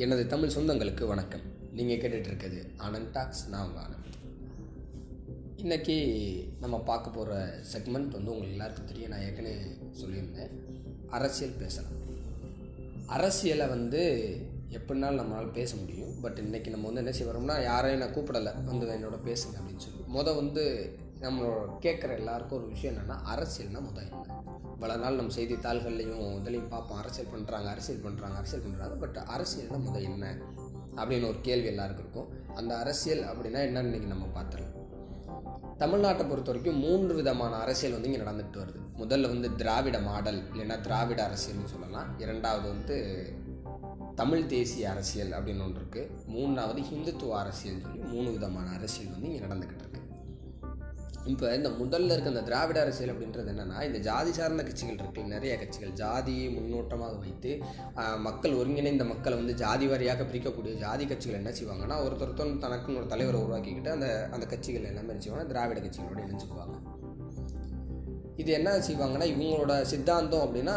எனது தமிழ் சொந்தங்களுக்கு வணக்கம். நீங்கள் கேட்டுட்ருக்குது ஆனந்த் டாக்ஸ் நான் உங்கள் ஆனந்த். இன்றைக்கி நம்ம பார்க்க போகிற செக்மெண்ட் வந்து உங்களுக்கு எல்லாருக்கும் தெரியும். நான் ஏற்கனவே சொல்லியிருந்தேன். அரசியல் பேசலாம். அரசியலை வந்து எப்படினாலும் நம்மளால் பேச முடியும். பட் இன்றைக்கி நம்ம வந்து என்ன செய்ய வரோம்னா யாரையும் நான் கூப்பிடலை. வந்து என்னோட பேசுங்க அப்படின்னு சொல்லி. மொதல் வந்து நம்மளோட கேட்குற எல்லாருக்கும் ஒரு விஷயம் என்னென்னா அரசியல்னால் முதல் என்ன பல நாள் நம்ம செய்தித்தாள்கள்லையும் இதுலையும் பார்ப்போம். அரசியல் பண்ணுறாங்க அரசியல் பண்ணுறாங்க அரசியல் பண்ணுறாங்க பட் அரசியல்னால் முதல் என்ன? அப்படின்னு ஒரு கேள்வி எல்லாருக்கும் இருக்கும். அந்த அரசியல் அப்படின்னா என்னன்னு இன்றைக்கி நம்ம பார்த்துடலாம். தமிழ்நாட்டை பொறுத்த வரைக்கும் மூன்று விதமான அரசியல் வந்து இங்கே நடந்துகிட்டு வருது. முதல்ல வந்து திராவிட மாடல் இல்லைன்னா திராவிட அரசியல்னு சொல்லலாம். இரண்டாவது வந்து தமிழ் தேசிய அரசியல் அப்படின்னு ஒன்று இருக்குது மூணாவது ஹிந்துத்துவ அரசியல் சொல்லி மூணு விதமான அரசியல் வந்து இங்கே நடந்துக்கிட்டு இருக்கு. இப்போ இந்த முதல்ல இருக்க இந்த திராவிட அரசியல் அப்படின்றது என்னென்னா இந்த ஜாதி சார்ந்த கட்சிகள் இருக்கு நிறைய கட்சிகள் ஜாதியை முன்னோட்டமாக வைத்து மக்கள் ஒருங்கிணைந்த மக்களை வந்து ஜாதி வாரியாக பிரிக்கக்கூடிய ஜாதி கட்சிகள் என்ன செய்வாங்கன்னா ஒருத்தர் தனக்குன்னு ஒரு தலைவரை உருவாக்கிக்கிட்டு அந்த அந்த கட்சிகள் எல்லாமே என்ன செய்வாங்க திராவிட கட்சிகளோட இணைஞ்சுக்குவாங்க. இது என்ன செய்வாங்கன்னா இவங்களோட சித்தாந்தம் அப்படின்னா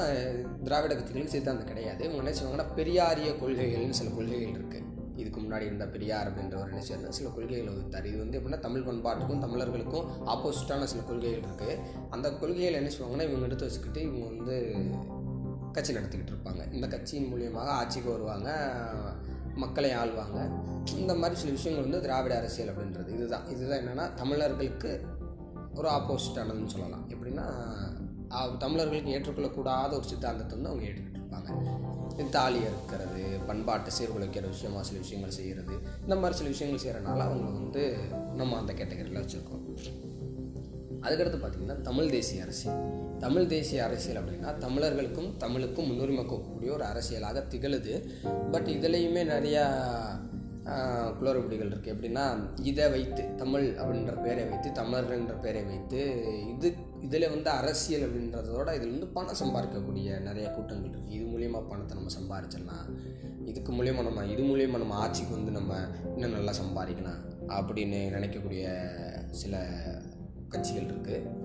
திராவிட கட்சிகளுக்கு சித்தாந்தம் கிடையாது. இவங்க என்ன செய்வாங்கன்னா பெரியாரிய கொள்கைகள்னு சில கொள்கைகள் இருக்குது இதுக்கு முன்னாடி இருந்த பெரியார் அப்படின்றவர் என்ன செய்யறது சில கொள்கைகளை வகுத்தார் இது வந்து எப்படின்னா தமிழ் பண்பாட்டுக்கும் தமிழர்களுக்கும் ஆப்போசிட்டான சில கொள்கைகள் இருக்குது அந்த கொள்கைகள் என்ன செய்வாங்கன்னா இவங்க எடுத்து வச்சுக்கிட்டு இவங்க வந்து கட்சி நடத்திக்கிட்டு இருப்பாங்க. இந்த கட்சியின் மூலியமாக ஆட்சிக்கு வருவாங்க மக்களை ஆள்வாங்க. இந்த மாதிரி சில விஷயங்கள் வந்து திராவிட அரசியல் அப்படின்றது. இதுதான். இதுதான் என்னென்னா தமிழர்களுக்கு ஒரு ஆப்போசிட்டானதுன்னு சொல்லலாம். எப்படின்னா தமிழர்களுக்கு ஏற்றுக்கொள்ளக்கூடாத ஒரு சித்தாந்தத்தை வந்து அவங்க ஏற்றுக்கிட்டு இருப்பாங்க. தாலி இருக்கிறது பண்பாட்டை சீர்குலைக்கிற விஷயமா சில விஷயங்கள் செய்கிறது இந்த மாதிரி சில விஷயங்கள் செய்கிறனால அவங்க வந்து நம்ம அந்த கேட்டகரியில் வச்சுருக்கோம். அதுக்கடுத்து பார்த்திங்கன்னா தமிழ் தேசிய அரசியல் தமிழ் தேசிய அரசியல் அப்படின்னா தமிழர்களுக்கும் தமிழுக்கும் முன்னுரிமை கொடுக்கக்கூடிய ஒரு அரசியலாக திகழுது. பட் இதுலேயுமே நிறையா குளறுபடிகள் இருக்குது எப்படின்னா இதை வைத்து தமிழ் அப்படின்ற பேரை வைத்து தமிழர்கள்ன்ற பேரை வைத்து இது இதில் வந்து அரசியல் அப்படின்றதோட இதில் வந்து பணம் சம்பாதிக்கக்கூடிய நிறைய கூட்டங்கள் இருக்குது இது மூலயமா பணத்தை நம்ம சம்பாரிச்சிடலாம். இதுக்கு மூலயமா நம்ம இது மூலியமாக நம்ம ஆட்சிக்கு வந்து நம்ம இன்னும் நல்லா சம்பாதிக்கலாம் அப்படின்னு நினைக்கக்கூடிய சில கட்சிகள் இருக்குது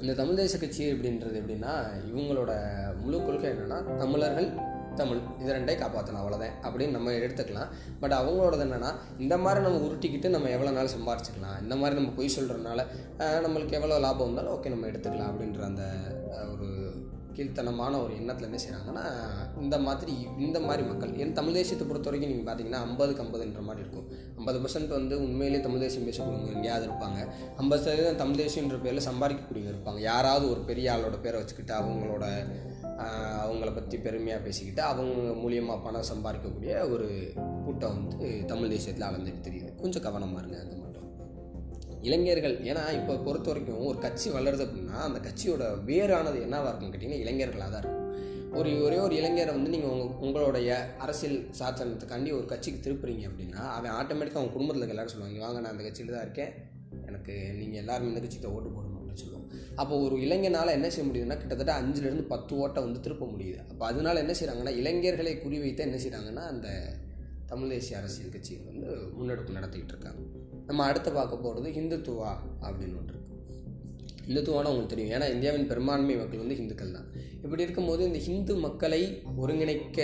இந்த தமிழ் தேச கட்சி அப்படின்றது எப்படின்னா இவங்களோட முழு கொள்கை என்னென்னா தமிழர்கள் தமிழ் இது ரெண்டே காப்பாற்றணும் அவ்வளோதான் அப்படின்னு நம்ம எடுத்துக்கலாம். பட் அவங்களோடது என்னென்னா இந்த மாதிரி நம்ம உருட்டிக்கிட்டு நம்ம எவ்வளோ நாள் சம்பாரிச்சிக்கலாம் இந்த மாதிரி நம்ம பொய் சொல்கிறதுனால நம்மளுக்கு எவ்வளோ லாபம் இருந்தாலும் ஓகே நம்ம எடுத்துக்கலாம் அப்படின்ற அந்த ஒரு கீழ்த்தனமான ஒரு எண்ணத்தில் என்ன செய்கிறாங்கன்னா இந்த மாதிரி இந்த மாதிரி மக்கள் என் தமிழ் தேசியத்தை பொறுத்த வரைக்கும் நீங்கள் பார்த்தீங்கன்னா ஐம்பதுக்கு ஐம்பதுன்ற மாதிரி இருக்கும். ஐம்பது பர்சன்ட் வந்து உண்மையிலேயே தமிழ் தேசியம் பேசக்கூடியவங்க எங்கேயாவது இருப்பாங்க. ஐம்பது சதவீதம் தமிழ் தேசியன்ற பேரில் சம்பாதிக்கக்கூடியவங்க இருப்பாங்க. யாராவது ஒரு பெரிய ஆளோட பேரை வச்சுக்கிட்டு அவங்களோட அவங்கள பற்றி பெருமையாக பேசிக்கிட்டு அவங்க மூலியமாக பணம் சம்பாதிக்கக்கூடிய ஒரு கூட்டம் வந்து தமிழ் தேசியத்தில் அளந்துட்டு தெரியுது. கொஞ்சம் கவனமாக இருங்க அது மட்டும். இளைஞர்கள் ஏன்னா இப்போ பொறுத்த வரைக்கும் ஒரு கட்சி வளருது அப்படின்னா அந்த கட்சியோட வேறானது என்னவாக இருக்குன்னு கேட்டிங்கன்னா இளைஞர்களாக தான் இருக்கும். ஒரு ஒரே ஒரு இளைஞரை வந்து நீங்கள் உங்க உங்களுடைய அரசியல் சாசனத்துக்காண்டி ஒரு கட்சிக்கு திருப்புறீங்க அப்படின்னா அவன் ஆட்டோமேட்டிக்காக அவங்க குடும்பத்தில் இருக்க எல்லாரும் சொல்லுவாங்க வாங்க நான் அந்த கட்சியில் தான் இருக்கேன். எனக்கு நீங்கள் எல்லாரும் இந்த கட்சிக்கு ஓட்டு போடுங்க வச்சுக்கோம். அப்போ ஒரு இளைஞனால் என்ன செய்ய முடியுதுன்னா கிட்டத்தட்ட அஞ்சுலேருந்து பத்து ஓட்டை வந்து திருப்ப முடியுது. அப்போ அதனால என்ன செய்கிறாங்கன்னா இளைஞர்களை குறிவைத்து என்ன செய்கிறாங்கன்னா அந்த தமிழ் தேசிய அரசியல் கட்சிகள் வந்து முன்னெடுப்பு நடத்திக்கிட்டு இருக்காங்க. நம்ம அடுத்து பார்க்க போகிறது ஹிந்துத்துவா அப்படின்னு ஒன்று இருக்கு. உங்களுக்கு தெரியும். ஏன்னா இந்தியாவின் பெரும்பான்மை மக்கள் வந்து ஹிந்துக்கள் தான். இப்படி இருக்கும்போது இந்த ஹிந்து மக்களை ஒருங்கிணைக்க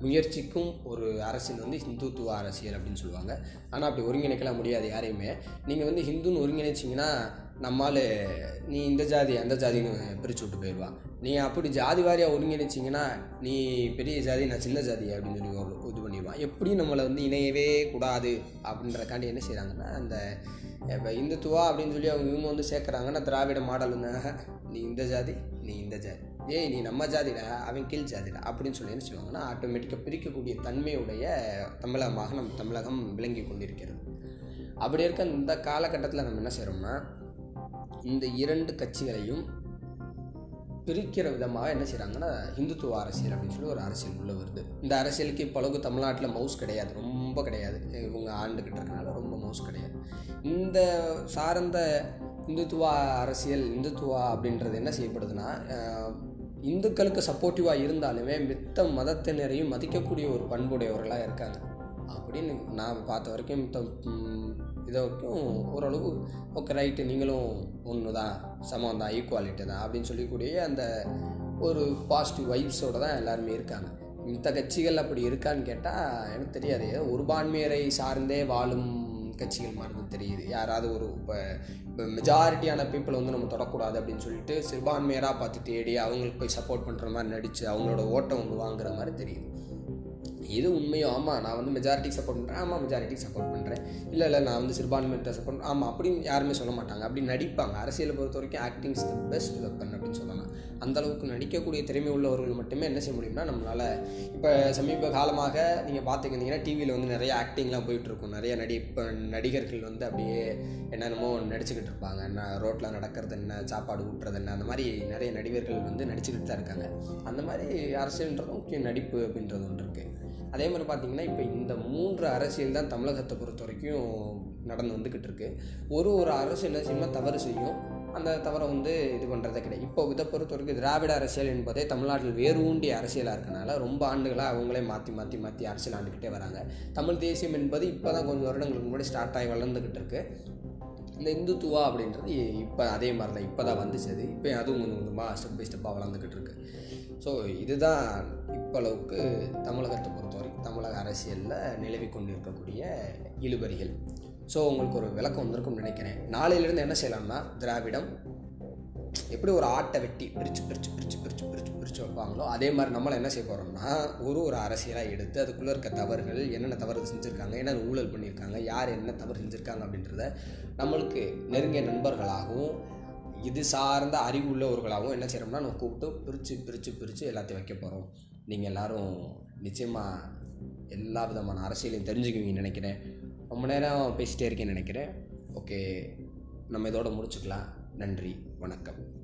முயற்சிக்கும் ஒரு அரசியல் வந்து ஹிந்துத்துவ அரசியல் அப்படின்னு சொல்லுவாங்க. ஆனால் அப்படி ஒருங்கிணைக்கலாம் முடியாது யாரையுமே. நீங்கள் வந்து ஹிந்துன்னு ஒருங்கிணைச்சிங்கன்னா நம்மால் நீ இந்த ஜாதி அந்த ஜாதின்னு பிரித்து விட்டு போயிடுவான் நீ அப்படி ஜாதி வாரியாக ஒருங்கிணைச்சிங்கன்னா நீ பெரிய ஜாதி நான் சின்ன ஜாதி அப்படின்னு சொல்லி இது பண்ணிடுவான் எப்படி நம்மளை வந்து இணையவே கூடாது அப்படின்றக்காண்டி என்ன செய்கிறாங்கன்னா அந்த இப்போ இந்துத்துவா அப்படின்னு சொல்லி அவங்க இவங்க வந்து சேர்க்குறாங்கன்னா திராவிட மாடல் நீ இந்த ஜாதி நீ இந்த ஜாதி. ஏய் நீ நம்ம ஜாதிடா அவன் கீழ் ஜாதிடா அப்படின்னு சொல்லி என்ன செய்வாங்கன்னா ஆட்டோமேட்டிக்காக பிரிக்கக்கூடிய தன்மையுடைய தமிழகமாக நம் தமிழகம் விளங்கி கொண்டிருக்கிறது. அப்படி இருக்க இந்த காலகட்டத்தில் நம்ம என்ன செய்கிறோம்னா இந்த இரண்டு கட்சிகளையும் பிரிக்கிற விதமாக என்ன செய்கிறாங்கன்னா இந்துத்துவ அரசியல் அப்படின்னு சொல்லி ஒரு அரசியல் உள்ளே வருது. இந்த அரசியலுக்கு இப்போ அளவுக்கு தமிழ்நாட்டில் மவுஸ் கிடையாது. ரொம்ப கிடையாது. இவங்க ஆண்டுகிட்டு இருக்கனால ரொம்ப மவுஸ் கிடையாது. இந்த சார்ந்த இந்துத்துவா அரசியல் இந்துத்துவா அப்படின்றது என்ன செய்யப்படுதுன்னா இந்துக்களுக்கு சப்போர்ட்டிவாக இருந்தாலுமே மித்த மதத்தினரையும் மதிக்கக்கூடிய ஒரு பண்புடையவர்களாக இருக்காங்க. அப்படின்னு நான் பார்த்த வரைக்கும் மித்த இதை வரைக்கும் ஓரளவு ஓகே ரைட்டு நீங்களும் ஒன்று தான் சமம் தான் ஈக்குவாலிட்டி தான் அப்படின்னு சொல்லக்கூடிய அந்த ஒரு பாசிட்டிவ் வைப்ஸோடு தான் எல்லாருமே இருக்காங்க. மித்த கட்சிகள் அப்படி இருக்கான்னு கேட்டால் எனக்கு தெரியாது. ஒரு பான்மையரை சார்ந்தே வாழும் கட்சிகள் மாதிரி தான் தெரியுது. யாராவது ஒரு இப்போ இப்போ மெஜாரிட்டியான பீப்புளை வந்து நம்ம தொடக்கூடாது அப்படின்னு சொல்லிட்டு சிறுபான்மையராக பார்த்து தேடி அவங்களுக்கு போய் சப்போர்ட் பண்ணுற மாதிரி நடித்து அவங்களோட ஓட்டம் வந்து வாங்குற மாதிரி தெரியுது. எது உண்மையோ? ஆமாம் நான் வந்து மெஜாரிட்டிக்கு சப்போர்ட் பண்ணுறேன் ஆமாம் மெஜாரிட்டிக்கு சப்போர்ட் பண்ணுறேன் இல்லை இல்லை நான் வந்து சிறுபான்மையிட்ட சப்போர்ட் ஆமாம் அப்படின்னு யாருமே சொல்ல மாட்டாங்க. அப்படி நடிப்பாங்க. அரசியலை பொறுத்த வரைக்கும் ஆக்டிங்ஸ் த பெஸ்ட் வெப்பன் அப்படின்னு சொல்லலாம். அந்தளவுக்கு நடிக்கக்கூடிய திறமை உள்ளவர்கள் மட்டுமே என்ன செய்ய முடியும்னா நம்மளால் இப்போ சமீப காலமாக நீங்கள் பார்த்துக்கிட்டிங்கன்னா டிவியில் வந்து நிறைய ஆக்டிங்லாம் போயிட்டுருக்கும். நிறைய நடி இப்போ நடிகர்கள் வந்து அப்படியே என்னென்னமோ நடிச்சுக்கிட்டு இருப்பாங்க. என்ன ரோட்டில் நடக்கிறது என்ன சாப்பாடு ஊட்டுறது என்ன அந்த மாதிரி நிறைய நடிகர்கள் வந்து நடிச்சுக்கிட்டு தான் இருக்காங்க. அந்த மாதிரி அரசியல்ன்றதும் முக்கிய நடிப்பு அப்படின்றது ஒன்று இருக்குது அதே மாதிரி பார்த்திங்கன்னா இப்போ இந்த மூன்று அரசியல் தான் தமிழகத்தை பொறுத்த வரைக்கும் நடந்து வந்துக்கிட்டு இருக்கு. ஒரு ஒரு அரசு என்ன செய்யணும்னா தவறு செய்யும். அந்த தவறை வந்து இது பண்ணுறதே கிடையாது. இப்போ இதை பொறுத்த வரைக்கும் திராவிட அரசியல் என்பதே தமிழ்நாட்டில் வேறு ஊண்டிய அரசியலாக இருக்கனால ரொம்ப ஆண்டுகளாக அவங்களே மாற்றி மாற்றி மாற்றி அரசியல் ஆண்டுக்கிட்டே வராங்க. தமிழ் தேசியம் என்பது இப்போ தான் கொஞ்சம் வருடங்களுக்கு முன்னாடி ஸ்டார்ட் ஆகி வளர்ந்துக்கிட்டு இருக்குது இந்த இந்துத்துவா அப்படின்றது இப்போ அதே மாதிரி தான் இப்போ தான் வந்துச்சு அது இப்போ அதுவும் கொஞ்சம் கொஞ்சமாக ஸ்டெப் பை ஸ்டெப்பாக வளர்ந்துக்கிட்டு இருக்கு. ஸோ இதுதான் இப்போ அளவுக்கு தமிழகத்தை பொறுத்த வரைக்கும் தமிழக அரசியலில் நிலவி கொண்டு இருக்கக்கூடிய இழுபறிகள். ஸோ உங்களுக்கு ஒரு விளக்கம் வந்திருக்கும்னு நினைக்கிறேன். நாளையிலேருந்து என்ன செய்யலாம்னா திராவிடம் எப்படி ஒரு ஆட்டை வெட்டி பிரித்து பிரித்து பிரித்து பிரித்து பிரித்து பிரித்து வைப்பாங்களோ அதே மாதிரி நம்மளை என்ன செய்ய போகிறோம்னா ஒரு ஒரு அரசியலாக எடுத்து அதுக்குள்ளே இருக்க தவறுகள் என்னென்ன தவறு செஞ்சுருக்காங்க என்னென்ன ஊழல் பண்ணியிருக்காங்க யார் என்ன தவறு செஞ்சுருக்காங்க அப்படின்றத நம்மளுக்கு நெருங்கிய நண்பர்களாகவும் இது சார்ந்த அறிவு உள்ளவர்களாகவும் என்ன செய்கிறோம்னா நம்ம கூப்பிட்டு பிரித்து பிரித்து பிரித்து எல்லாத்தையும் வைக்க போகிறோம் நீங்கள் எல்லோரும் நிச்சயமாக எல்லா விதமான அரசியலையும் தெரிஞ்சுக்குவீங்கன்னு நினைக்கிறேன். ரொம்ப நேரம் பேசிகிட்டே இருக்கேன்னு நினைக்கிறேன். ஓகே நம்ம இதோட முடிச்சுக்கலாம். நன்றி வணக்கம்.